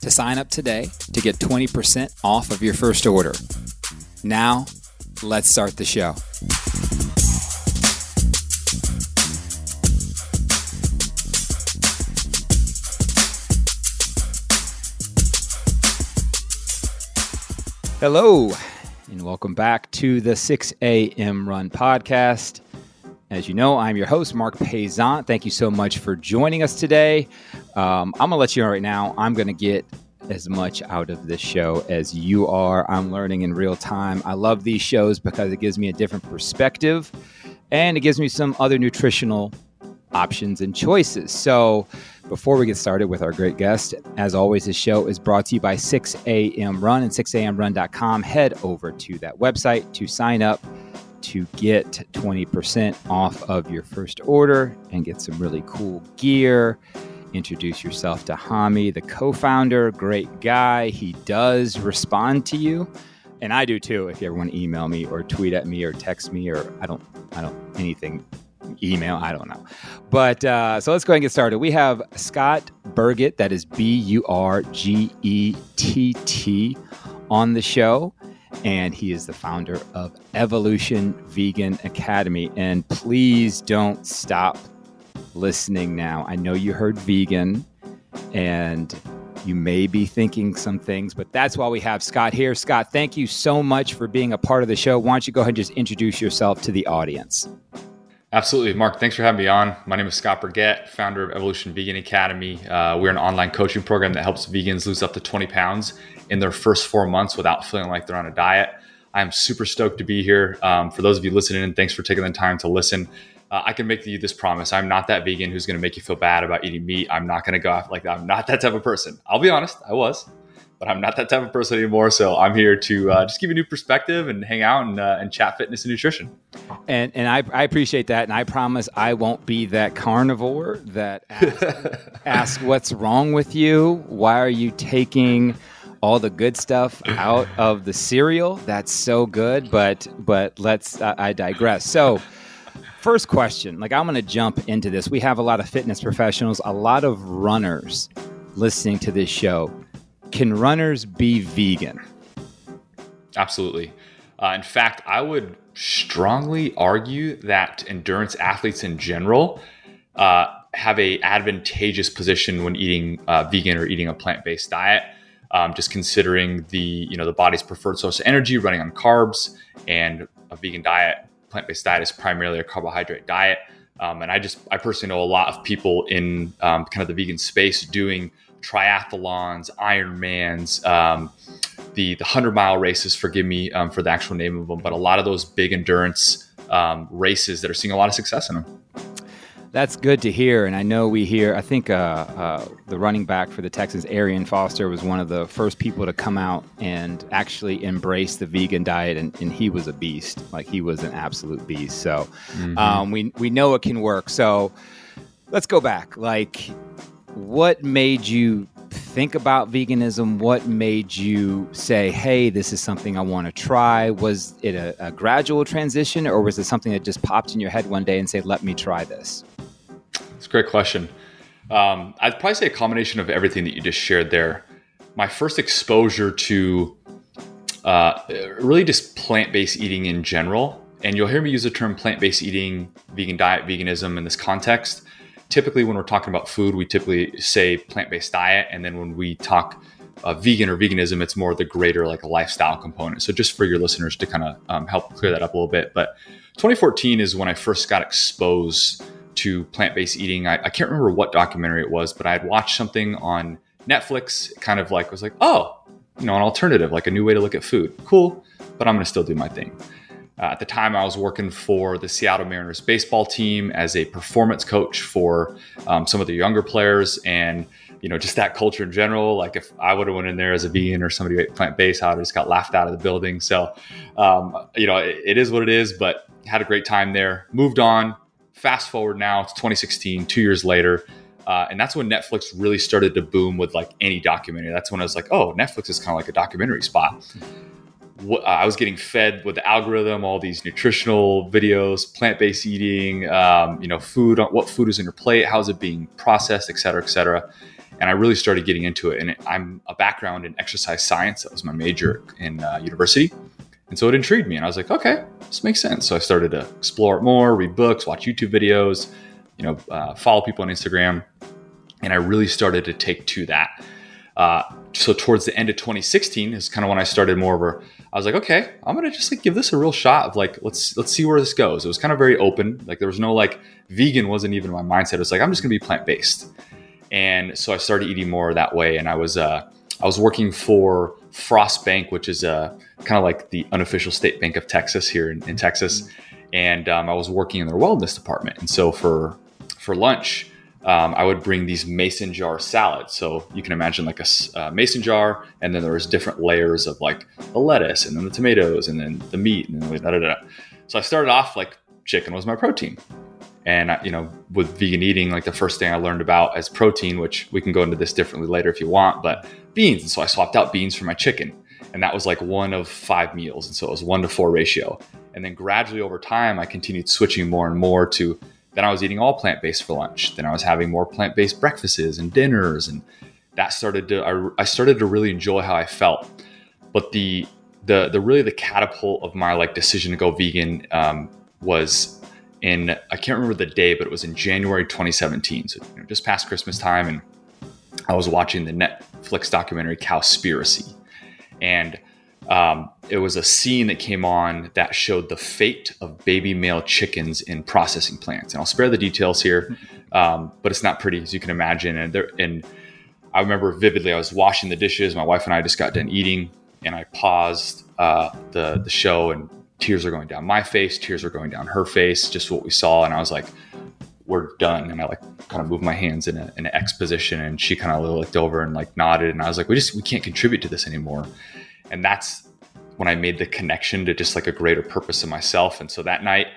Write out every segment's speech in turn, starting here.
to sign up today to get 20% off of your first order. Now, let's start the show. Hello, and welcome back to the 6 a.m. Run podcast. As you know, I'm your host, Marc Paisant. Thank you so much for joining us today. Um, I'm going to let you know right now, I'm going to get as much out of this show as you are. I'm learning in real time. I love these shows because it gives me a different perspective and it gives me some other nutritional options and choices. So, before we get started with our great guest, as always, this show is brought to you by 6am Run and 6amrun.com. Head over to that website to sign up to get 20% off of your first order and get some really cool gear. Introduce yourself to Hami, the co founder. Great guy. He does respond to you. And I do too. If you ever want to email me or tweet at me or text me or I don't, I don't, anything email. I don't know. But uh, so let's go ahead and get started. We have Scott Burgett, that is B U R G E T T, on the show. And he is the founder of Evolution Vegan Academy. And please don't stop listening now. I know you heard vegan and you may be thinking some things, but that's why we have Scott here. Scott, thank you so much for being a part of the show. Why don't you go ahead and just introduce yourself to the audience? Absolutely. Marc, thanks for having me on. My name is Scott Burgett, founder of Evolution Vegan Academy. Uh, we're an online coaching program that helps vegans lose up to 20 pounds in their first four months without feeling like they're on a diet. I'm super stoked to be here. Um, for those of you listening in, thanks for taking the time to listen. Uh, I can make you this promise. I'm not that vegan who's going to make you feel bad about eating meat. I'm not going to go after like. I'm not that type of person. I'll be honest, I was but I'm not that type of person anymore. So I'm here to uh, just give you a new perspective and hang out and, uh, and chat fitness and nutrition. And and I, I appreciate that, and I promise I won't be that carnivore that asks, asks what's wrong with you. Why are you taking all the good stuff out of the cereal? That's so good, but but let's uh, I digress. So. First question, like I'm going to jump into this. We have a lot of fitness professionals, a lot of runners listening to this show can runners be vegan? Absolutely. Uh, in fact, I would strongly argue that endurance athletes in general uh, have a advantageous position when eating uh, vegan or eating a plant-based diet. Um, just considering the you know the body's preferred source of energy, running on carbs, and a vegan diet, plant-based diet is primarily a carbohydrate diet. Um, and I just I personally know a lot of people in um, kind of the vegan space doing triathlons, Ironmans, um, the the hundred mile races. Forgive me um, for the actual name of them, but a lot of those big endurance um, races that are seeing a lot of success in them. That's good to hear, and I know we hear. I think uh, uh, the running back for the Texans, Arian Foster, was one of the first people to come out and actually embrace the vegan diet, and, and he was a beast. Like he was an absolute beast. So mm-hmm. um, we we know it can work. So let's go back. Like what made you think about veganism? What made you say, hey, this is something I want to try? Was it a, a, gradual transition or was it something that just popped in your head one day and said, let me try this? Great question. Um, I'd probably say a combination of everything that you just shared there. My first exposure to uh, really just plant based eating in general, and you'll hear me use the term plant based eating, vegan diet, veganism in this context typically when we're talking about food, we typically say plant-based diet, and then when we talk uh, vegan or veganism, it's more the greater like a lifestyle component. So just for your listeners to kind of um, help clear that up a little bit. But 2014 is when I first got exposed to plant-based eating. I, I can't remember what documentary it was, but I had watched something on Netflix. Kind of like was like, oh, you know, an alternative, like a new way to look at food. Cool, but I'm going to still do my thing. Uh, at the time, I was working for the Seattle Mariners baseball team as a performance coach for um, some of the younger players. And you know, just that culture in general. Like if I would have went in there as a vegan or somebody ate plant based, I would have just got laughed out of the building. So, um, you know, it, it is what it is. But had a great time there. Moved on. Fast forward now to 2016, two years later. Uh, and that's when Netflix really started to boom with like any documentary. That's when I was like, oh, Netflix is kind of like a documentary spot. What, uh, I was getting fed with the algorithm, all these nutritional videos, plant-based eating, um, you know, food, what food is in your plate, how's it being processed, et cetera, et cetera. And I really started getting into it. And I'm a background in exercise science. That was my major in uh, university. And so it intrigued me. And I was like, okay, this makes sense. So I started to explore it more, read books, watch YouTube videos, you know, uh, follow people on Instagram. And I really started to take to that. Uh, so towards the end of 2016 is kind of when I started more of a, I was like, okay, I'm gonna just like give this a real shot of like, let's let's see where this goes. It was kind of very open. Like there was no like vegan wasn't even my mindset. It was like I'm just gonna be plant based. And so I started eating more that way. And I was uh, I was working for Frost Bank, which is a uh, kind of like the unofficial state bank of Texas here in, in Texas. And um, I was working in their wellness department. And so for for lunch, um, I would bring these mason jar salads. So you can imagine like a uh, mason jar, and then there was different layers of like the lettuce, and then the tomatoes, and then the meat, and then da da da. So I started off like chicken was my protein, and you know with vegan eating, like the first thing I learned about as protein, which we can go into this differently later if you want, but beans. And so I swapped out beans for my chicken, and that was like one of five meals, and so it was one to four ratio. And then gradually over time, I continued switching more and more to then I was eating all plant based for lunch. Then I was having more plant based breakfasts and dinners, and that started to I, I, started to really enjoy how I felt. But the the the really the catapult of my like decision to go vegan um, was in I can't remember the day, but it was in January 2017, so you know, just past Christmas time, and I was watching the Netflix documentary Cowspiracy, and um, it was a scene that came on that showed the fate of baby male chickens in processing plants. And I'll spare the details here, um, but it's not pretty as you can imagine. And there, and I remember vividly, I was washing the dishes. My wife and I just got done eating, and I paused uh, the the show, and tears are going down my face, tears are going down her face, just what we saw. And I was like, "We're done." And I like kind of moved my hands in, an X position, and she kind of looked over and like nodded, and I was like, "We just we can't contribute to this anymore." And that's when I made the connection to just like a greater purpose in myself. And so that night,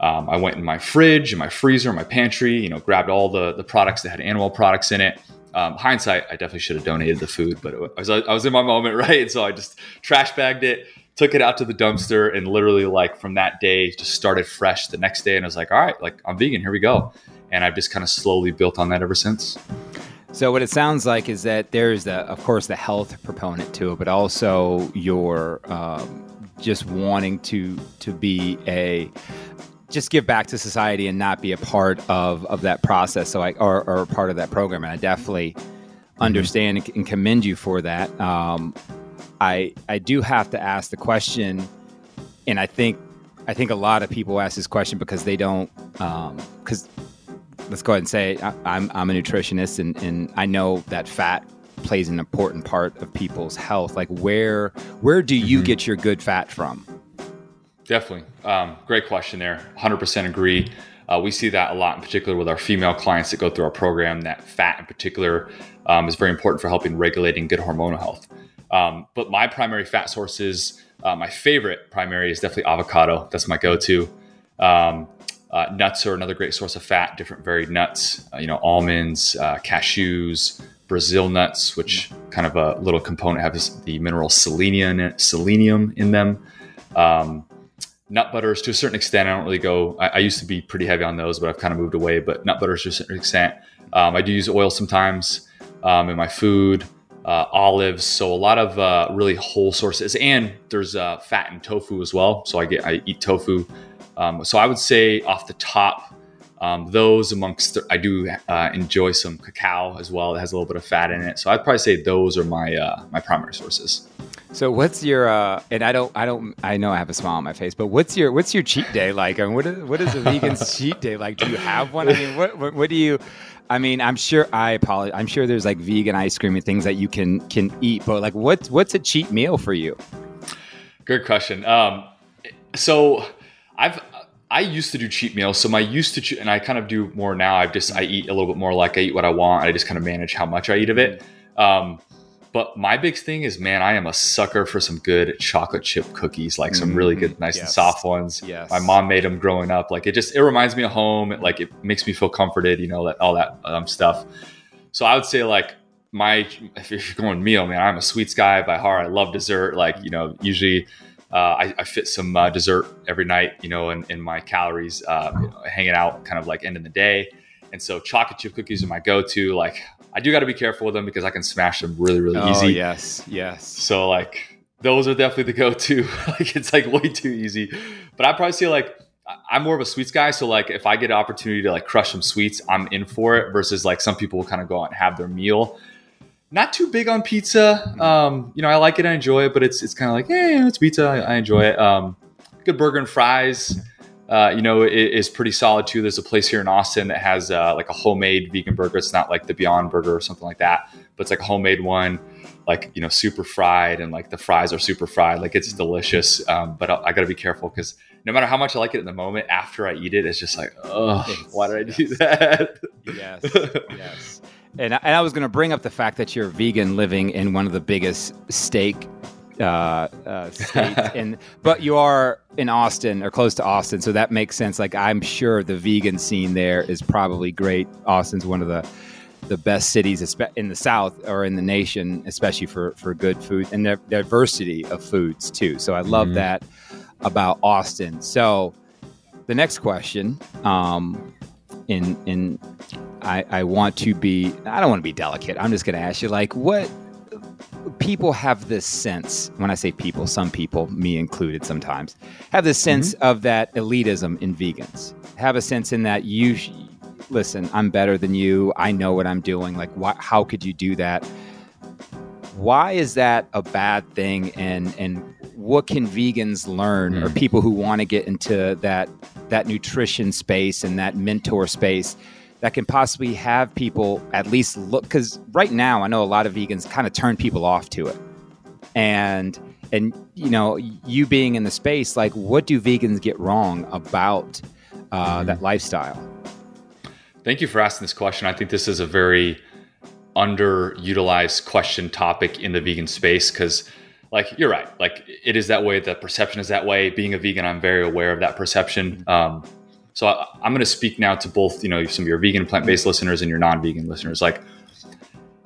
um, I went in my fridge, in my freezer, my pantry, you know, grabbed all the, the products that had animal products in it. Um, hindsight, I definitely should have donated the food, but was, I was in my moment, right? And so I just trash bagged it, took it out to the dumpster, and literally, like, from that day, just started fresh the next day. And I was like, all right, like, I'm vegan, here we go. And I've just kind of slowly built on that ever since. So what it sounds like is that there's the, of course, the health proponent to it, but also your um, just wanting to to be a just give back to society and not be a part of of that process. So I or, or part of that program, and I definitely mm-hmm. understand and commend you for that. Um, I I do have to ask the question, and I think I think a lot of people ask this question because they don't because um, let's go ahead and say I, am I'm a nutritionist and, and I know that fat plays an important part of people's health. Like where where do you mm-hmm. get your good fat from? Definitely. Um, great question there. 100% agree. Uh, we see that a lot, in particular with our female clients that go through our program. That fat, in particular, um, is very important for helping regulating good hormonal health. Um, but my primary fat sources, uh, my favorite primary is definitely avocado. That's my go-to. Um, uh, nuts are another great source of fat, different varied nuts, uh, you know, almonds, uh, cashews, Brazil nuts, which kind of a little component have the mineral selenium, selenium in them. Um, nut butters to a certain extent. I don't really go, I, I, used to be pretty heavy on those, but I've kind of moved away. But nut butters to a certain extent. Um, I do use oil sometimes um, in my food. Uh, olives, so a lot of uh, really whole sources, and there's uh, fat in tofu as well. So I get I eat tofu um, so I would say off the top, um, those amongst I do uh, enjoy some cacao as well. It has a little bit of fat in it, so I'd probably say those are my uh, my primary sources. So what's your uh, and I don't I don't I know I have a smile on my face, but what's your what's your cheat day like? I mean, what is what is a vegan's cheat day like? Do you have one? I mean, what what, what do you? I mean, I'm sure I apologize. I'm sure there's like vegan ice cream and things that you can can eat, but like what's what's a cheat meal for you? Good question. Um, so I've I used to do cheat meals. So my used to, and I kind of do more now. I just, I eat a little bit more like I eat what I want. I just kind of manage how much I eat of it. Um, but my big thing is, man, I am a sucker for some good chocolate chip cookies, like some really good, nice yes. and soft ones. Yes. My mom made them growing up. Like it just, it reminds me of home. It, like it makes me feel comforted, you know, that all that um, stuff. So I would say like my, if you're going meal, man, I'm a sweets guy by heart. I love dessert. Like, you know, usually uh, I, I, fit some uh, dessert every night, you know, in, in my calories, uh, you know, hanging out kind of like end of the day. And so chocolate chip cookies are my go-to. Like I do got to be careful with them because I can smash them really, really oh, easy. Yes, yes. So like those are definitely the go-to. like it's like way too easy. But I probably say like I'm more of a sweets guy. So like if I get an opportunity to like crush some sweets, I'm in for it. Versus like some people will kind of go out and have their meal not too big on pizza. Um, you know, I like it, I enjoy it, but it's it's kind of like, hey, it's pizza. I, I enjoy it. Um, good burger and fries. Uh, you know, it is pretty solid too. There's a place here in Austin that has uh, like a homemade vegan burger. It's not like the Beyond Burger or something like that, but it's like a homemade one, like you know, super fried, and like the fries are super fried. Like it's delicious. Um, but I, I got to be careful because no matter how much I like it in the moment, after I eat it, it's just like, oh, why did I do that? yes, yes. And I, and I was going to bring up the fact that you're vegan living in one of the biggest steak uh, uh, states, and but you are in Austin or close to Austin, so that makes sense. Like I'm sure the vegan scene there is probably great. Austin's one of the the best cities in the South or in the nation, especially for for good food and the diversity of foods too. So I love mm-hmm. that about Austin. So the next question, um, in in I, I want to be I don't want to be delicate. I'm just going to ask you like what people have this sense when I say people, some people, me included sometimes, have this sense mm-hmm. of that elitism in vegans. Have a sense in that you listen, I'm better than you. I know what I'm doing. Like why, how could you do that? Why is that a bad thing and and what can vegans learn mm. or people who want to get into that that nutrition space and that mentor space that can possibly have people at least look because right now i know a lot of vegans kind of turn people off to it. And and you know you being in the space like what do vegans get wrong about uh, mm that lifestyle? Thank you for asking this question. I think this is a very underutilized question topic in the vegan space because like you're right. Like it is that way the perception is that way. Being a vegan i'm very aware of that perception. Um, so I, am going to speak now to both you know some of your vegan plant-based listeners and your non-vegan listeners. Like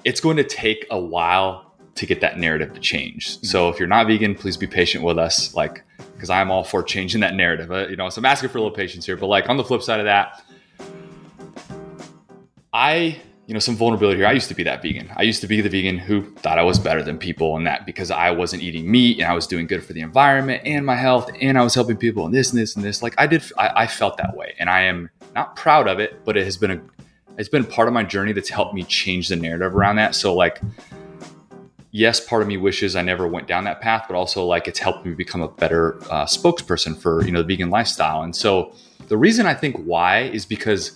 it's going to take a while to get that narrative to change. Mm-hmm. so if you're not vegan please be patient with us like because i'm all for changing that narrative. Uh, you know so i'm asking for a little patience here but like on the flip side of that i you know some vulnerability here. I used to be that vegan. I used to be the vegan who thought I was better than people, and that because I wasn't eating meat and I was doing good for the environment and my health, and I was helping people and this and this and this. Like I did, I, I felt that way, and I am not proud of it, but it has been a it's been part of my journey that's helped me change the narrative around that. So like, yes, part of me wishes I never went down that path, but also like it's helped me become a better uh, spokesperson for you know the vegan lifestyle. And so the reason I think why is because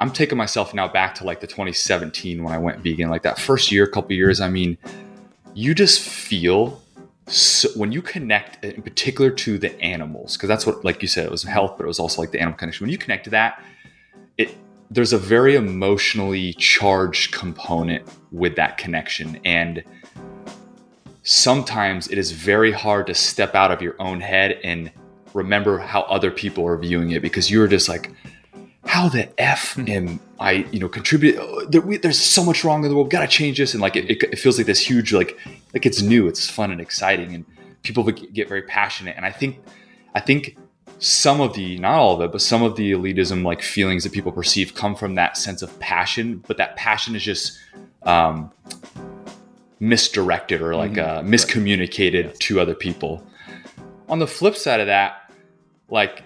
I'm taking myself now back to like the 2017 when I went vegan, like that first year, couple years. I mean, you just feel so, when you connect in particular to the animals, because that's what, like you said, it was health, but it was also like the animal connection. When you connect to that, it there's a very emotionally charged component with that connection, and sometimes it is very hard to step out of your own head and remember how other people are viewing it because you're just like how the f am I, you know, contribute? Oh, there, we, there's so much wrong in the world. Got to change this, and like it, it, feels like this huge, like like it's new, it's fun and exciting, and people get very passionate. And I think, I think some of the, not all of it, but some of the elitism like feelings that people perceive come from that sense of passion. But that passion is just um, misdirected or like mm-hmm. uh, miscommunicated yes. to other people. On the flip side of that, like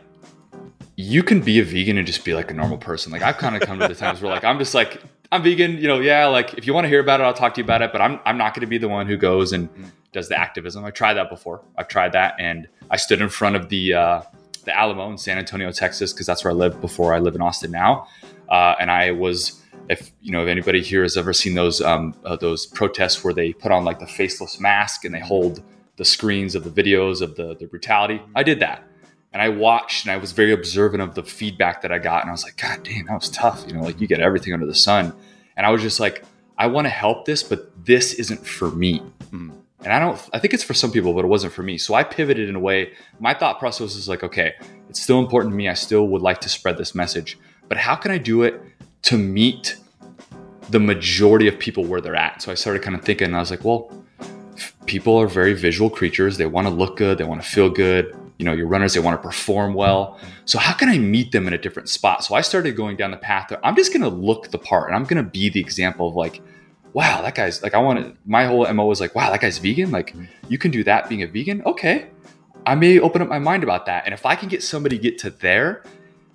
you can be a vegan and just be like a normal person. Like I've kind of come to the times where like I'm just like I'm vegan, you know, yeah, like if you want to hear about it, I'll talk to you about it, but I'm I'm not going to be the one who goes and does the activism. I tried that before. I've tried that and I stood in front of the uh, the Alamo in San Antonio, Texas, because that's where I lived before I live in Austin now. Uh, and I was, if you know, if anybody here has ever seen those um, uh, those protests where they put on like the faceless mask and they hold the screens of the videos of the the brutality, I did that And I watched and I was very observant of the feedback that I got. And I was like, God damn, that was tough. You know, like you get everything under the sun. And I was just like, I want to help this, but this isn't for me. Mm. And I don't, I think it's for some people, but it wasn't for me. So I pivoted in a way. My thought process was like, okay, it's still important to me. I still would like to spread this message, but how can I do it to meet the majority of people where they're at? So I started kind of thinking, and I was like, well, people are very visual creatures. They want to look good, they want to feel good. You know, your runners, they want to perform well. So how can I meet them in a different spot? So I started going down the path that I'm just going to look the part and I'm going to be the example of like, wow, that guy's like, I want to, my whole MO was like, wow, that guy's vegan. Like, mm-hmm. you can do that being a vegan. Okay. I may open up my mind about that. And if I can get somebody get to there,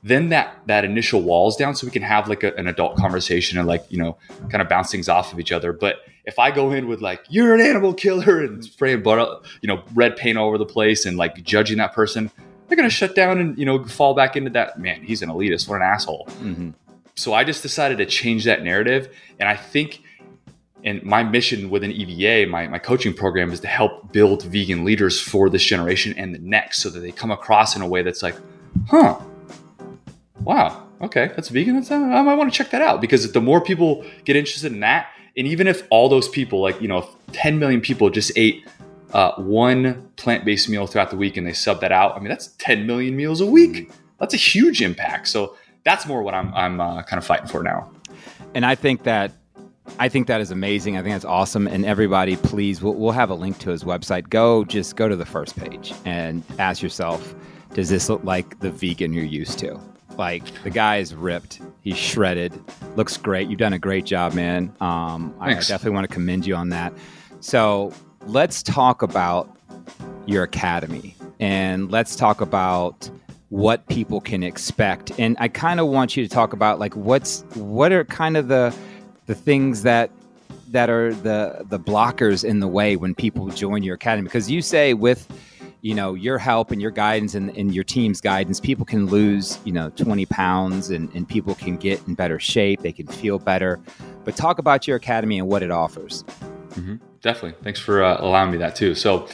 then that that initial walls down so we can have like a, an adult conversation and like you know kind of bounce things off of each other. But if i go in with like you're an animal killer and spraying butter you know red paint all over the place and like judging that person they're gonna shut down and you know fall back into that man he's an elitist. What an asshole. Mm-hmm. so i just decided to change that narrative. And i think and my mission within EVA, my, my coaching program is to help build vegan leaders for this generation and the next so that they come across in a way that's like, huh, wow, okay, that's vegan. That's, uh, I might want to check that out because the more people get interested in that, and even if all those people, like, you know, 10 million people just ate uh, one plant based meal throughout the week and they sub that out, I mean, that's 10 million meals a week. That's a huge impact. So that's more what I'm, I'm uh, kind of fighting for now. And I think that I think that is amazing. I think that's awesome. And everybody, please, we'll, we'll, have a link to his website. Go, just go to the first page and ask yourself, does this look like the vegan you're used to? Like the guy is ripped, he's shredded, looks great. You've done a great job, man. Um, I, I definitely want to commend you on that. So let's talk about your academy and let's talk about what people can expect. And I kind of want you to talk about like what's what are kind of the the things that that are the the blockers in the way when people join your academy because you say with you know your help and your guidance and, and your team's guidance people can lose you know 20 pounds and, and people can get in better shape they can feel better but talk about your academy and what it offers mm-hmm. definitely thanks for uh, allowing me that too so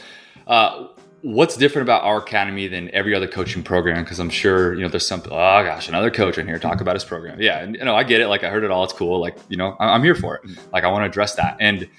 uh, what's different about our academy than every other coaching program? Because I'm sure you know there's some. Oh gosh, another coach in here talk about his program. Yeah, and you know I get it. Like I heard it all. It's cool. Like you know I'm here for it. Like I want to address that. And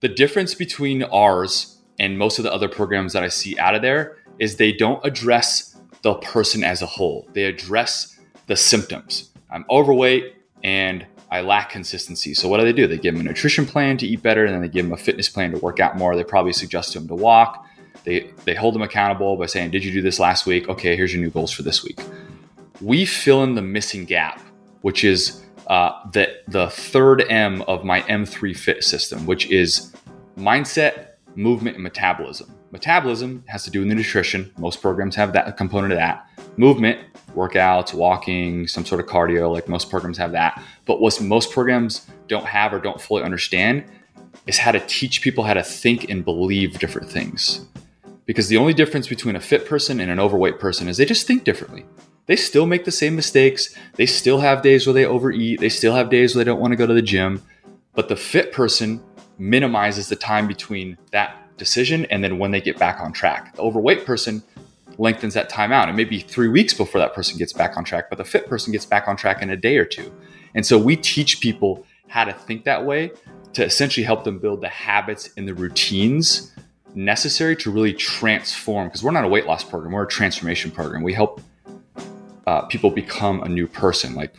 the difference between ours and most of the other programs that I see out of there is they don't address the person as a whole. They address the symptoms. I'm overweight and I lack consistency. So what do they do? They give them a nutrition plan to eat better, and then they give them a fitness plan to work out more. They probably suggest to them to walk they they hold them accountable by saying, "Did you do this last week? Okay, here's your new goals for this week." We fill in the missing gap, which is uh, the the third M of my M3 Fit system, which is mindset, movement, and metabolism. Metabolism has to do with the nutrition. Most programs have that component of that. Movement, workouts, walking, some sort of cardio, like most programs have that. But what most programs don't have or don't fully understand is how to teach people how to think and believe different things because the only difference between a fit person and an overweight person is they just think differently. They still make the same mistakes. They still have days where they overeat. They still have days where they don't want to go to the gym. But the fit person minimizes the time between that decision and then when they get back on track. The overweight person lengthens that time out. It may be three weeks before that person gets back on track, but the fit person gets back on track in a day or two. And so we teach people how to think that way to essentially help them build the habits and the routines necessary to really transform because we're not a weight loss program we're a transformation program we help uh, people become a new person like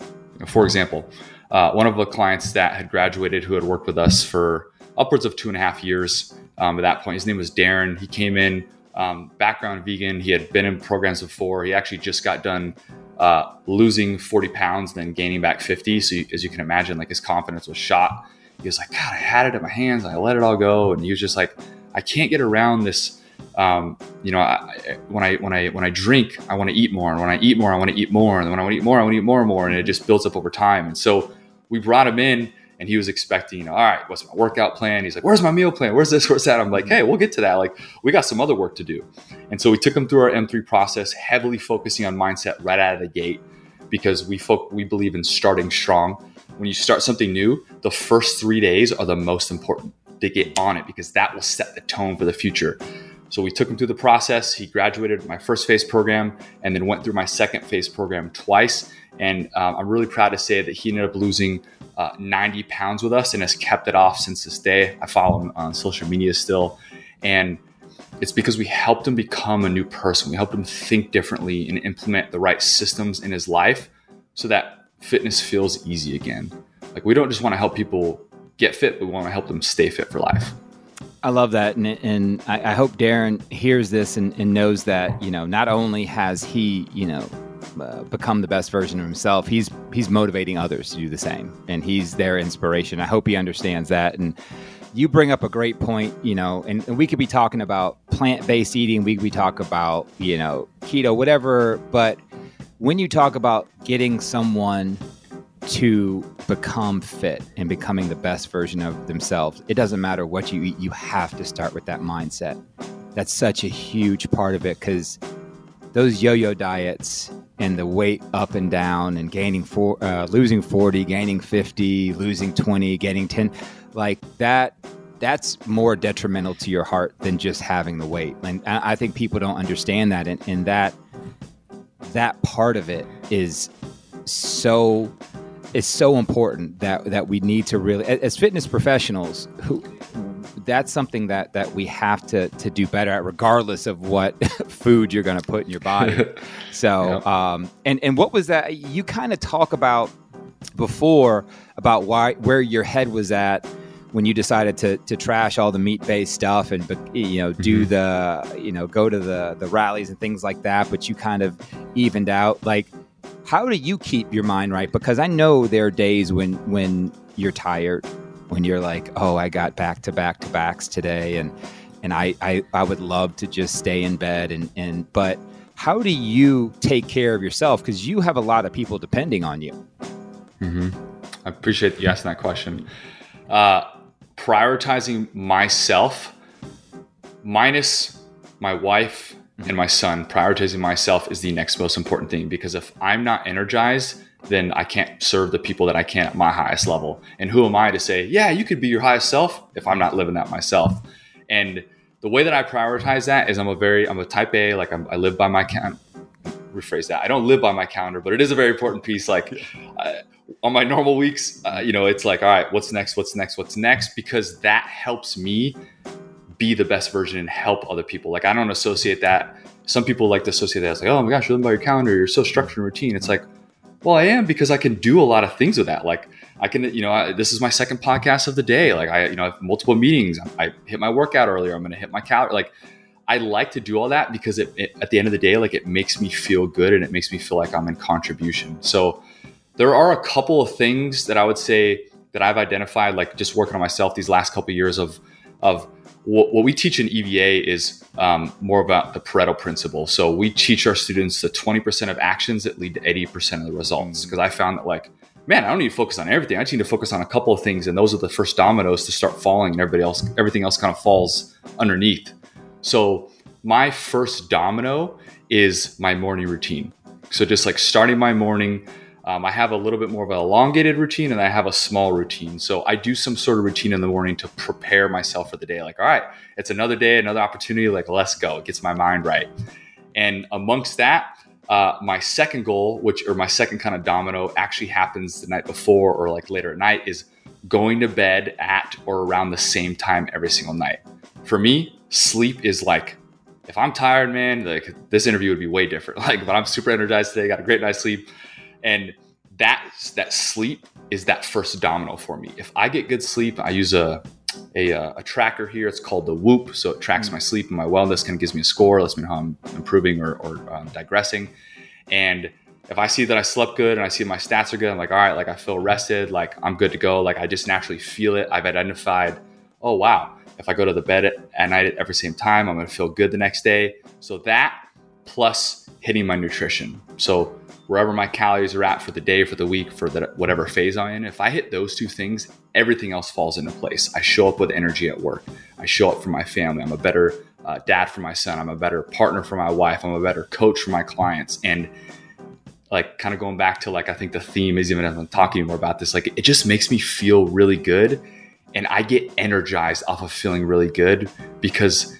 for example uh, one of the clients that had graduated who had worked with us for upwards of two and a half years um, at that point. His name was darren. He came in um, background vegan. He had been in programs before. He actually just got done uh, losing 40 pounds then gaining back 50 so you, as you can imagine like his confidence was shot. He was like god i had it in my hands. I let it all go. And he was just like I can't get around this. Um, you know, I, when I when I when I drink, I want to eat more, and when I eat more, I want to eat more, and when I want to eat more, I want to eat more and more, and it just builds up over time. And so we brought him in, and he was expecting, you know, all right, what's my workout plan? He's like, where's my meal plan? Where's this? Where's that? I'm like, mm-hmm. hey, we'll get to that. Like, we got some other work to do. And so we took him through our M3 process, heavily focusing on mindset right out of the gate, because we folk we believe in starting strong. When you start something new, the first three days are the most important to get on it because that will set the tone for the future. So we took him through the process. He graduated my first phase program and then went through my second phase program twice. And um, I'm really proud to say that he ended up losing uh, 90 pounds with us and has kept it off since this day. I follow him on social media still. And it's because we helped him become a new person. We helped him think differently and implement the right systems in his life so that fitness feels easy again. Like we don't just want to help people get fit, we want to help them stay fit for life. I love that, and, and I, I, hope Darren hears this and, and, knows that you know not only has he you know uh, become the best version of himself, he's he's motivating others to do the same, and he's their inspiration. I hope he understands that. And you bring up a great point, you know, and, and we could be talking about plant based eating, we could be about you know keto, whatever, but when you talk about getting someone to become fit and becoming the best version of themselves, it doesn't matter what you eat, you have to start with that mindset. That's such a huge part of it because those yo yo diets and the weight up and down and gaining four, uh, losing 40, gaining 50, losing 20, getting 10, like that, that's more detrimental to your heart than just having the weight. And I think people don't understand that. And, and that, that part of it is so is so important that that we need to really as fitness professionals who that's something that that we have to to do better at regardless of what food you're going to put in your body. So um and and what was that you kind of talk about before about why where your head was at when you decided to to trash all the meat based stuff and you know do mm-hmm. the you know go to the the rallies and things like that but you kind of evened out. Like how do you keep your mind right? Because I know there are days when when you're tired, when you're like, oh, I got back to back to backs today, and and I, I I would love to just stay in bed and and but how do you take care of yourself? Because you have a lot of people depending on you. Mm-hmm. I appreciate you asking that question. Uh, prioritizing myself minus my wife and my son, prioritizing myself is the next most important thing because if I'm not energized, then I can't serve the people that I can at my highest level. And who am I to say, yeah, you could be your highest self if I'm not living that myself? And the way that I prioritize that is I'm a very, I'm a type A, like I'm, i live by my calendar. Rephrase that. I don't live by my calendar, but it is a very important piece. Like uh, on my normal weeks, uh, you know, it's like, all right, what's next? What's next? What's next? Because that helps me be the best version and help other people. Like I don't associate that. Some people like to associate that as like, oh my gosh, you're living by your calendar. You're so structured and routine. It's like, well, I am because I can do a lot of things with that. Like I can, you know, I, this is my second podcast of the day. Like I, you know, I have multiple meetings. I, hit my workout earlier. I'm going to hit my calorie. Like I like to do all that because it, it, at the end of the day, like it makes me feel good and it makes me feel like I'm in contribution. So there are a couple of things that I would say that I've identified, like just working on myself these last couple of years of, of what, what we teach in EVA is um, more about the Pareto principle. So we teach our students the 20% of actions that lead to 80% of the results. Because mm. I found that, like, man, I don't need to focus on everything. I just need to focus on a couple of things, and those are the first dominoes to start falling, and everybody else, everything else, kind of falls underneath. So my first domino is my morning routine. So just like starting my morning um, I have a little bit more of an elongated routine and I have a small routine. So I do some sort of routine in the morning to prepare myself for the day. Like, all right, it's another day, another opportunity. Like, let's go. It gets my mind right. And amongst that, uh, my second goal, which or my second kind of domino, actually happens the night before or like later at night, is going to bed at or around the same time every single night. For me, sleep is like if I'm tired, man, like this interview would be way different. Like, but I'm super energized today, got a great night's sleep and that that sleep is that first domino for me. If I get good sleep, I use a a, a tracker here. It's called the Whoop, so it tracks my sleep and my wellness. Kind of gives me a score, lets me know how I'm improving or, or um, digressing. And if I see that I slept good and I see my stats are good, I'm like, all right, like I feel rested, like I'm good to go. Like I just naturally feel it. I've identified, oh wow, if I go to the bed at, at night at every same time, I'm gonna feel good the next day. So that plus hitting my nutrition. So wherever my calories are at for the day, for the week, for the, whatever phase I'm in, if I hit those two things, everything else falls into place. I show up with energy at work. I show up for my family. I'm a better uh, dad for my son. I'm a better partner for my wife. I'm a better coach for my clients. And like kind of going back to like I think the theme is even as I'm talking more about this, like it just makes me feel really good. And I get energized off of feeling really good because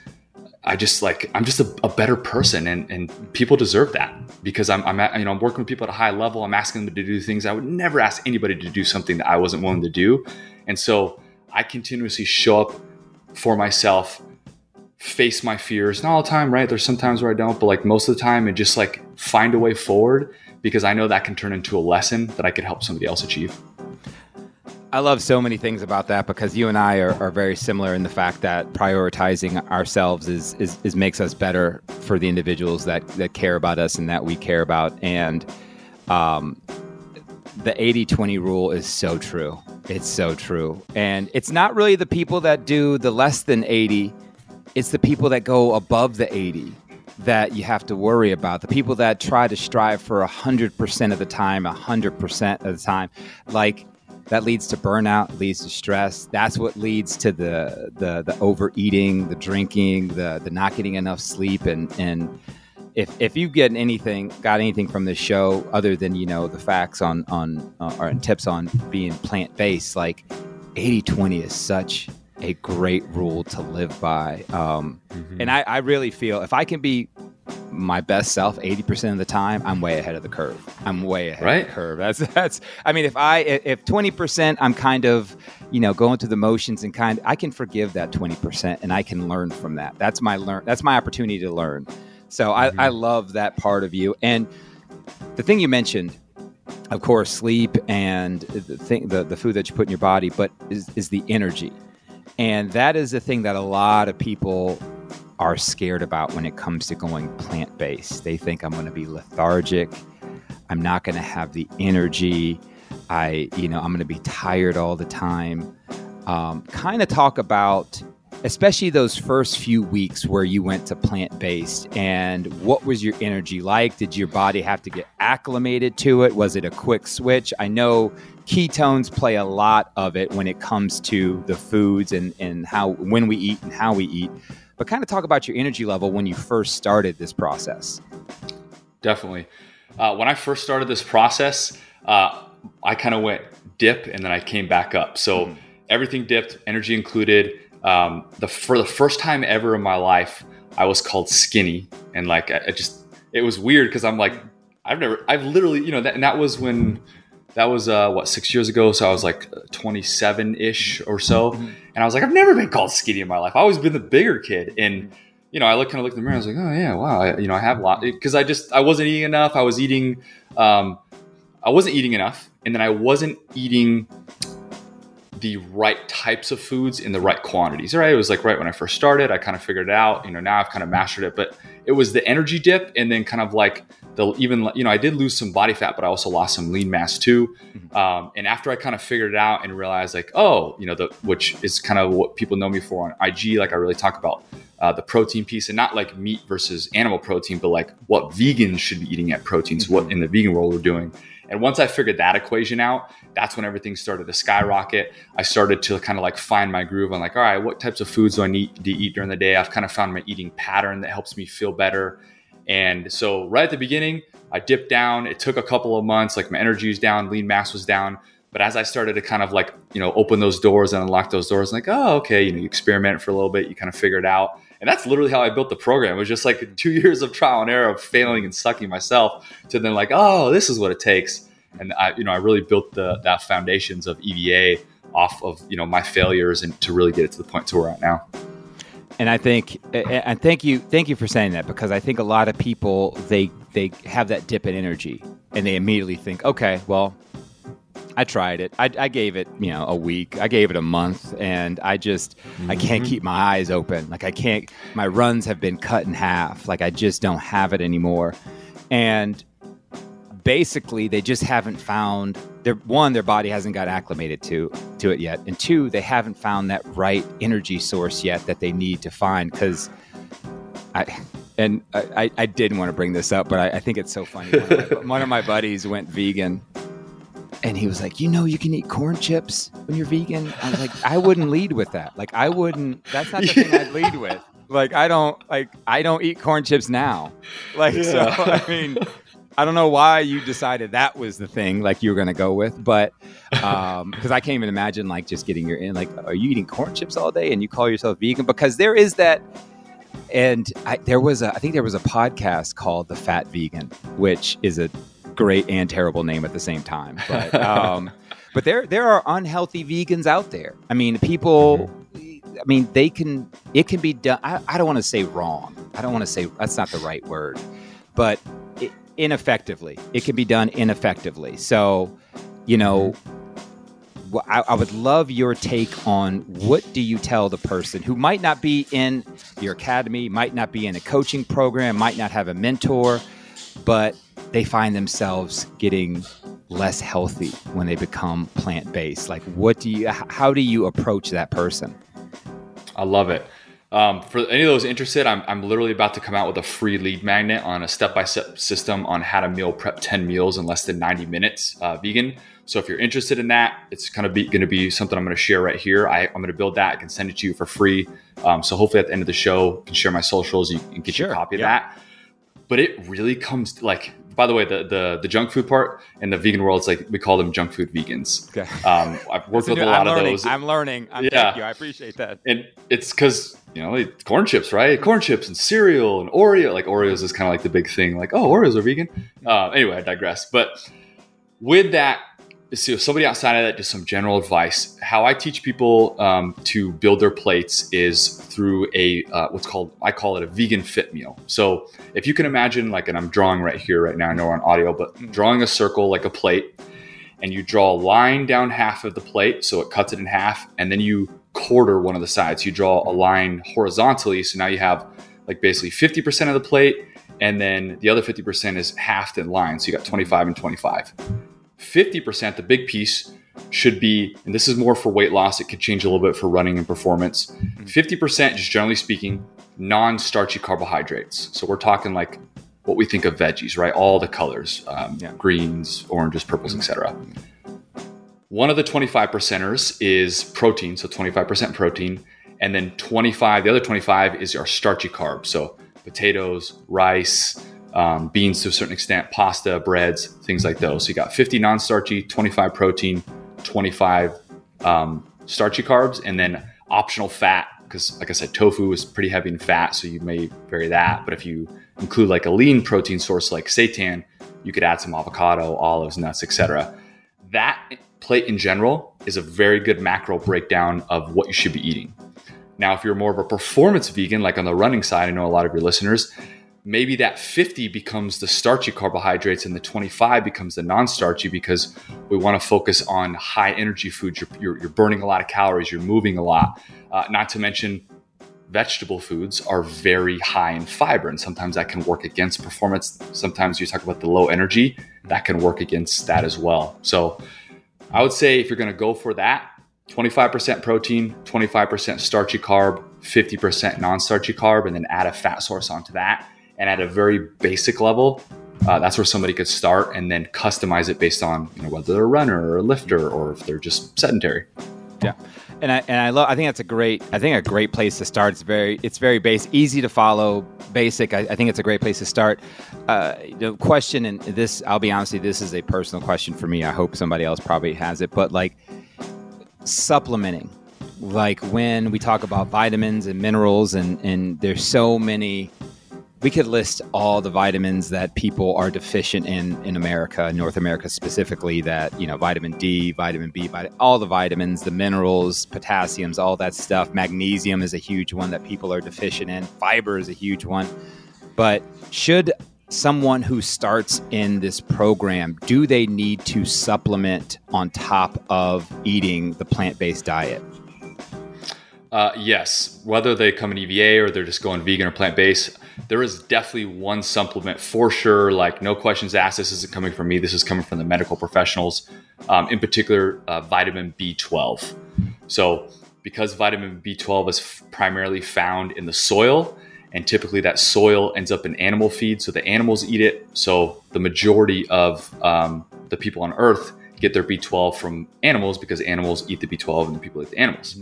I just like I'm just a, a, better person, and and people deserve that because I'm I'm at, you know I'm working with people at a high level. I'm asking them to do things I would never ask anybody to do something that I wasn't willing to do, and so I continuously show up for myself, face my fears. Not all the time, right? There's some times where I don't, but like most of the time, and just like find a way forward because I know that can turn into a lesson that I could help somebody else achieve. I love so many things about that because you and I are, are very similar in the fact that prioritizing ourselves is, is, is, makes us better for the individuals that, that care about us and that we care about. And um, the 80 20 rule is so true. It's so true. And it's not really the people that do the less than 80, it's the people that go above the 80 that you have to worry about. The people that try to strive for 100% of the time, 100% of the time. Like, that leads to burnout leads to stress. That's what leads to the the the overeating the drinking the the not getting enough sleep. And and if if you get anything got anything from this show other than you know the facts on on uh, or tips on being plant based like 80 20 is such a great rule to live by. Um, mm-hmm. and I, I really feel if i can be my best self 80% of the time i'm way ahead of the curve. I'm way ahead right? of the curve. That's that's i mean if i if 20% i'm kind of you know going through the motions and kind i can forgive that 20% and i can learn from that. That's my learn that's my opportunity to learn. So mm-hmm. I, I love that part of you. And the thing you mentioned of course sleep and the thing the, the food that you put in your body but is, is the energy. And that is the thing that a lot of people are scared about when it comes to going plant based. They think I'm going to be lethargic. I'm not going to have the energy. I, you know, I'm going to be tired all the time. Um, kind of talk about, especially those first few weeks where you went to plant based and what was your energy like? Did your body have to get acclimated to it? Was it a quick switch? I know ketones play a lot of it when it comes to the foods and, and how, when we eat and how we eat but kind of talk about your energy level when you first started this process. Definitely. Uh, when I first started this process, uh, I kind of went dip and then I came back up. So mm. everything dipped, energy included. Um, the for the first time ever in my life, I was called skinny, and like I, I just it was weird because I'm like I've never I've literally you know that and that was when that was uh, what six years ago. So I was like 27 ish or so, mm-hmm. And I was like, I've never been called skinny in my life. I've always been the bigger kid, and you know, I look kind of look in the mirror. I was like, oh yeah, wow, I, you know, I have a lot because I just I wasn't eating enough. I was eating, um, I wasn't eating enough, and then I wasn't eating the right types of foods in the right quantities. Right, it was like right when I first started, I kind of figured it out. You know, now I've kind of mastered it, but it was the energy dip, and then kind of like the even you know I did lose some body fat, but I also lost some lean mass too. Mm-hmm. Um, and after I kind of figured it out and realized like, oh, you know, the which is kind of what people know me for on IG. Like I really talk about uh, the protein piece and not like meat versus animal protein, but like what vegans should be eating at proteins, mm-hmm. what in the vegan world we're doing. And once I figured that equation out, that's when everything started to skyrocket. I started to kind of like find my groove. I'm like, all right, what types of foods do I need to eat during the day? I've kind of found my eating pattern that helps me feel better and so right at the beginning, I dipped down. It took a couple of months, like my energy was down, lean mass was down. But as I started to kind of like, you know, open those doors and unlock those doors, like, oh, okay, you know, you experiment for a little bit, you kind of figure it out. And that's literally how I built the program. It was just like two years of trial and error of failing and sucking myself to then like, oh, this is what it takes. And I, you know, I really built the that foundations of EVA off of, you know, my failures and to really get it to the point to where we're at now. And I think and thank you thank you for saying that because I think a lot of people they they have that dip in energy and they immediately think okay well I tried it. I, I gave it you know a week. I gave it a month and I just mm-hmm. I can't mm-hmm. keep my eyes open. Like I can't my runs have been cut in half. Like I just don't have it anymore. And basically they just haven't found their one their body hasn't got acclimated to to it yet and two they haven't found that right energy source yet that they need to find because i and I, I didn't want to bring this up but i, I think it's so funny. One of, my, one of my buddies went vegan and he was like you know you can eat corn chips when you're vegan? I was like i wouldn't lead with that. Like i wouldn't that's not the thing i'd lead with. Like i don't like i don't eat corn chips now. Like yeah. so i mean I don't know why you decided that was the thing like you were going to go with, but because um, I can't even imagine like just getting your in like, are you eating corn chips all day and you call yourself vegan? Because there is that and I, there was a, I think there was a podcast called The Fat Vegan, which is a great and terrible name at the same time. But um, but there there are unhealthy vegans out there. I mean, people. I mean, they can. It can be done. I, I don't want to say wrong. I don't want to say that's not the right word, but ineffectively. It can be done ineffectively. So, you know, mm-hmm. I, I, would love your take on what do you tell the person who might not be in your academy, might not be in a coaching program, might not have a mentor, but they find themselves getting less healthy when they become plant based. Like, what do you? How do you approach that person? I love it. Um, for any of those interested, I'm, I'm literally about to come out with a free lead magnet on a step by step system on how to meal prep 10 meals in less than 90 minutes uh, vegan. So if you're interested in that, it's kind of going to be something I'm going to share right here. I, am going to build that. I can send it to you for free. Um, so hopefully at the end of the show, you can share my socials. You can get sure. your copy of yeah. that. But it really comes like by the way, the, the the junk food part in the vegan world, it's like we call them junk food vegans. Okay. Um, I've worked with new, a lot I'm of learning. those. I'm learning. I'm, yeah. Thank you. I appreciate that. And it's because you know corn chips, right? Corn chips and cereal and Oreo. Like Oreos is kind of like the big thing. Like oh, Oreos are vegan. Uh, anyway, I digress. But with that so somebody outside of that, just some general advice. How I teach people um, to build their plates is through a uh, what's called I call it a vegan fit meal. So if you can imagine, like, and I'm drawing right here, right now. I know we're on audio, but mm-hmm. drawing a circle like a plate, and you draw a line down half of the plate, so it cuts it in half, and then you quarter one of the sides. You draw a line horizontally, so now you have like basically 50% of the plate, and then the other 50% is halved in line. So you got 25 and 25 50%, the big piece, should be, and this is more for weight loss, it could change a little bit for running and performance. 50%, mm-hmm. just generally speaking, non starchy carbohydrates. So we're talking like what we think of veggies, right? All the colors um, yeah. greens, oranges, purples, etc. One of the 25 percenters is protein, so 25% protein. And then 25, the other 25 is our starchy carbs. So potatoes, rice, um, beans to a certain extent, pasta, breads, things like those. So you got 50 non starchy, 25 protein, 25 um, starchy carbs, and then optional fat. Because, like I said, tofu is pretty heavy in fat, so you may vary that. But if you include like a lean protein source like seitan, you could add some avocado, olives, nuts, etc. That plate in general is a very good macro breakdown of what you should be eating. Now, if you're more of a performance vegan, like on the running side, I know a lot of your listeners, maybe that 50 becomes the starchy carbohydrates and the 25 becomes the non-starchy because we want to focus on high energy foods. You're, you're, you're burning a lot of calories you're moving a lot. Uh, not to mention vegetable foods are very high in fiber and sometimes that can work against performance. Sometimes you talk about the low energy that can work against that as well. So i would say if you're going to go for that 25% protein 25% starchy carb 50% non-starchy carb and then add a fat source onto that and at a very basic level, uh, that's where somebody could start and then customize it based on you know, whether they're a runner or a lifter or if they're just sedentary. Yeah. And I, and I love I think that's a great I think a great place to start. It's very it's very base easy to follow basic. I, I think it's a great place to start. Uh, the question and this I'll be honest, with you, this is a personal question for me. I hope somebody else probably has it, but like supplementing, like when we talk about vitamins and minerals and and there's so many we could list all the vitamins that people are deficient in in America, North America specifically. That you know, vitamin D, vitamin B, all the vitamins, the minerals, potassiums, all that stuff. Magnesium is a huge one that people are deficient in. Fiber is a huge one. But should someone who starts in this program do they need to supplement on top of eating the plant-based diet? Uh, yes, whether they come in EVA or they're just going vegan or plant based, there is definitely one supplement for sure. Like, no questions asked. This isn't coming from me. This is coming from the medical professionals, um, in particular, uh, vitamin B12. So, because vitamin B12 is f- primarily found in the soil, and typically that soil ends up in animal feed, so the animals eat it. So, the majority of um, the people on Earth get their B12 from animals because animals eat the B12 and the people eat the animals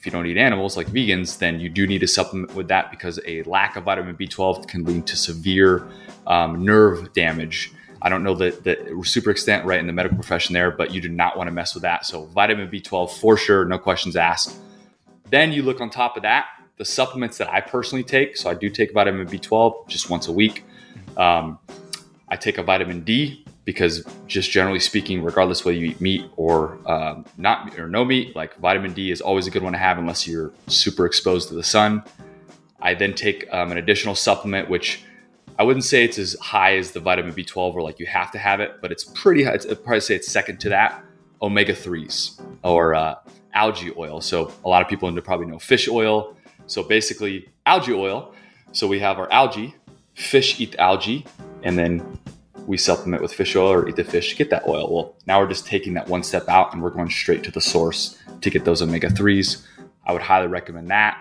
if you don't eat animals like vegans, then you do need to supplement with that because a lack of vitamin B12 can lead to severe um, nerve damage. I don't know the, the super extent right in the medical profession there, but you do not want to mess with that. So vitamin B12 for sure, no questions asked. Then you look on top of that, the supplements that I personally take, so I do take vitamin B12 just once a week. Um, I take a vitamin D because just generally speaking, regardless whether you eat meat or um, not or no meat, like vitamin D is always a good one to have unless you're super exposed to the sun. I then take um, an additional supplement, which I wouldn't say it's as high as the vitamin B12 or like you have to have it, but it's pretty high. I'd probably say it's second to that. Omega 3s or uh, algae oil. So a lot of people probably know fish oil. So basically, algae oil. So we have our algae, fish eat algae, and then we supplement with fish oil or eat the fish to get that oil. Well, now we're just taking that one step out and we're going straight to the source to get those omega 3s. I would highly recommend that.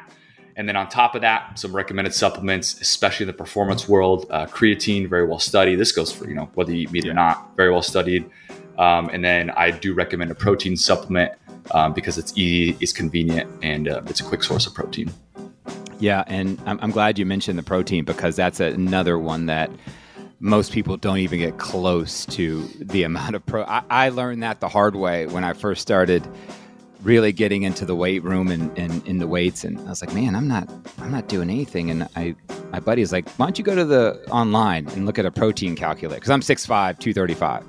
And then on top of that, some recommended supplements, especially in the performance world. Uh, creatine, very well studied. This goes for you know whether you eat meat or not, very well studied. Um, and then I do recommend a protein supplement um, because it's easy, it's convenient, and uh, it's a quick source of protein. Yeah, and I'm, I'm glad you mentioned the protein because that's another one that most people don't even get close to the amount of pro. I, I learned that the hard way when I first started really getting into the weight room and, in the weights and I was like, man, I'm not I'm not doing anything. And I my buddy is like, why don't you go to the online and look at a protein calculator? Because I'm 6'5", 235.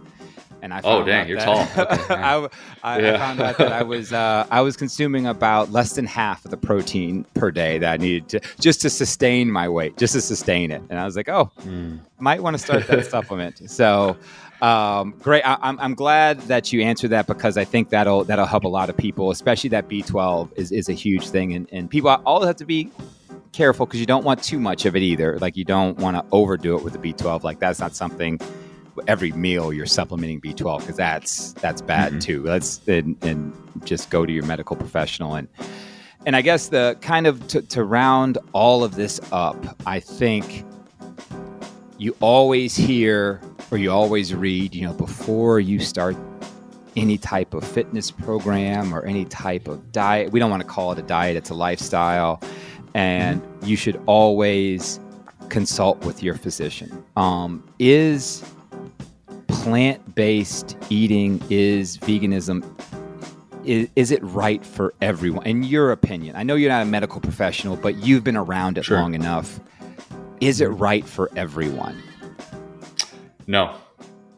And I oh dang, you're that, tall. Okay, I, I, yeah. I, found out that I was uh, I was consuming about less than half of the protein per day that I needed to just to sustain my weight, just to sustain it. And I was like, oh, mm. might want to start that supplement. So um, great. I, am I'm, I'm glad that you answered that because I think that'll that'll help a lot of people, especially that B12 is, is a huge thing, and, and people all have to be careful because you don't want too much of it either. Like you don't want to overdo it with the B12. Like that's not something every meal you're supplementing B12 because that's that's bad mm-hmm. too. Let's and, and, just go to your medical professional and and I guess the kind of to, to round all of this up, I think you always hear or you always read, you know, before you start any type of fitness program or any type of diet. We don't want to call it a diet, it's a lifestyle. And you should always consult with your physician. Um, is plant based eating, is veganism, is, is, it right for everyone? In your opinion, I know you're not a medical professional, but you've been around it sure. long enough. Is it right for everyone? No,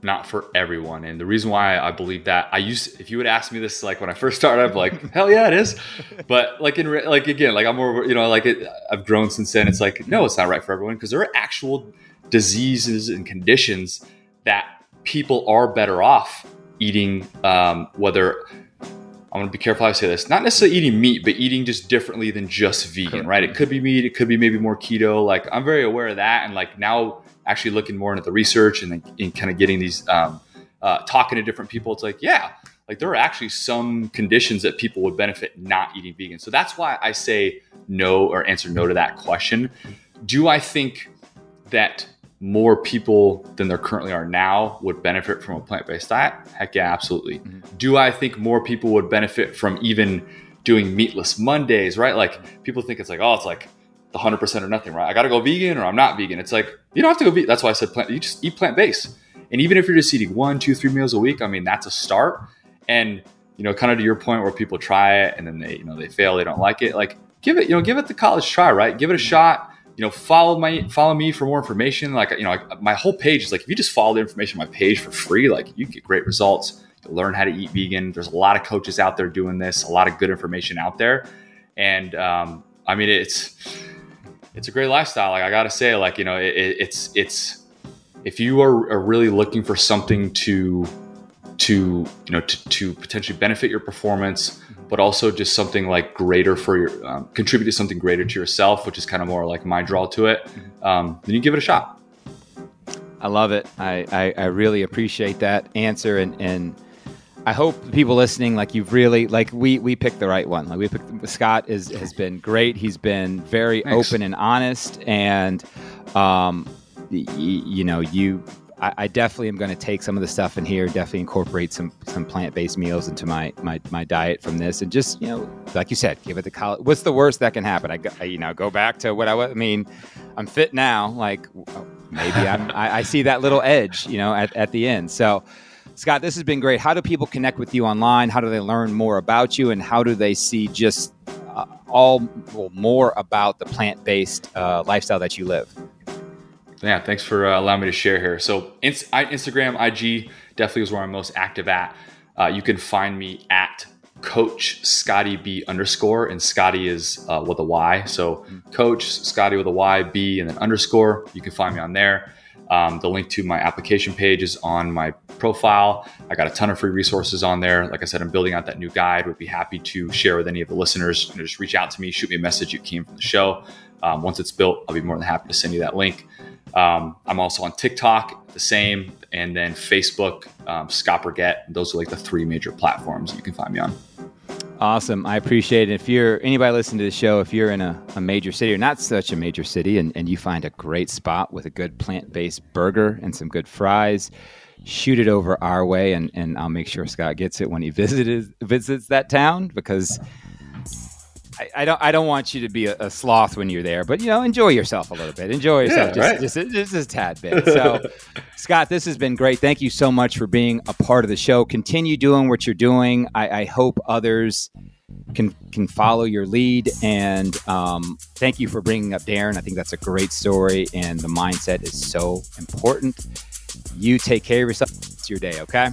not for everyone. And the reason why I believe that, I used, if you would ask me this, like when I first started, I'm like, hell yeah, it is. But like in, like again, like I'm more, you know, like it, I've grown since then. It's like, no, it's not right for everyone because there are actual diseases and conditions that people are better off eating, um, whether I'm going to be careful how I say this. Not necessarily eating meat, but eating just differently than just vegan, right? It could be meat. It could be maybe more keto. Like I'm very aware of that. And like now actually looking more into the research and, and kind of getting these um, uh, talking to different people it's like yeah like there are actually some conditions that people would benefit not eating vegan so that's why i say no or answer no to that question do i think that more people than there currently are now would benefit from a plant-based diet heck yeah absolutely mm-hmm. do i think more people would benefit from even doing meatless mondays right like people think it's like oh it's like the 100% or nothing, right? I got to go vegan or I'm not vegan. It's like, you don't have to go vegan. That's why I said plant, you just eat plant based. And even if you're just eating one, two, three meals a week, I mean, that's a start. And, you know, kind of to your point where people try it and then they, you know, they fail, they don't like it. Like, give it, you know, give it the college try, right? Give it a shot. You know, follow my, follow me for more information. Like, you know, my whole page is like, if you just follow the information on my page for free, like you get great results. You learn how to eat vegan. There's a lot of coaches out there doing this, a lot of good information out there. And, um, I mean, it's, it's a great lifestyle. Like I gotta say, like you know, it, it's it's if you are, are, really looking for something to to you know to, to potentially benefit your performance, but also just something like greater for your um, contribute to something greater to yourself, which is kind of more like my draw to it. Um, then you give it a shot. I love it. I, I, I really appreciate that answer and and I hope people listening, like you've really, like we we picked the right one. Like we picked Scott is has been great. He's been very Thanks. open and honest, and um, y- you know, you. I, I definitely am going to take some of the stuff in here. Definitely incorporate some some plant based meals into my, my my diet from this, and just you know, like you said, give it the college. What's the worst that can happen? I, I you know go back to what I was. I mean, I'm fit now. Like maybe I'm. I, I see that little edge, you know, at, at the end. So. Scott, this has been great. How do people connect with you online? How do they learn more about you? And how do they see just uh, all well, more about the plant based uh, lifestyle that you live. Yeah, thanks for uh, allowing me to share here. So, Instagram, IG definitely is where I'm most active at. Uh, you can find me at Coach Scotty B underscore, and Scotty is uh, with a Y. So, Coach Scotty with a Y, B, and then underscore. You can find me on there. Um, the link to my application page is on my profile. I got a ton of free resources on there. Like I said, I'm building out that new guide. Would be happy to share with any of the listeners. You know, just reach out to me, shoot me a message. You came from the show. Um, once it's built, I'll be more than happy to send you that link. Um, I'm also on TikTok, the same, and then Facebook, um, Scott Burgett. Those are like the three major platforms you can find me on. Awesome. I appreciate it. If you're anybody listening to the show, if you're in a, a major city or not such a major city and, and you find a great spot with a good plant based burger and some good fries, shoot it over our way and, and I'll make sure Scott gets it when he visits visits that town because I, I, don't. I don't want you to be a, a, sloth when you're there, but you know, enjoy yourself a little bit. Enjoy yourself yeah, just, right. just, just, a tad bit. So, Scott, this has been great. Thank you so much for being a part of the show. Continue doing what you're doing. I, I hope others can can follow your lead. And um, thank you for bringing up Darren. I think that's a great story, and the mindset is so important. You take care of yourself. It's your day. Okay.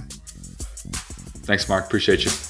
Thanks, Marc. Appreciate you.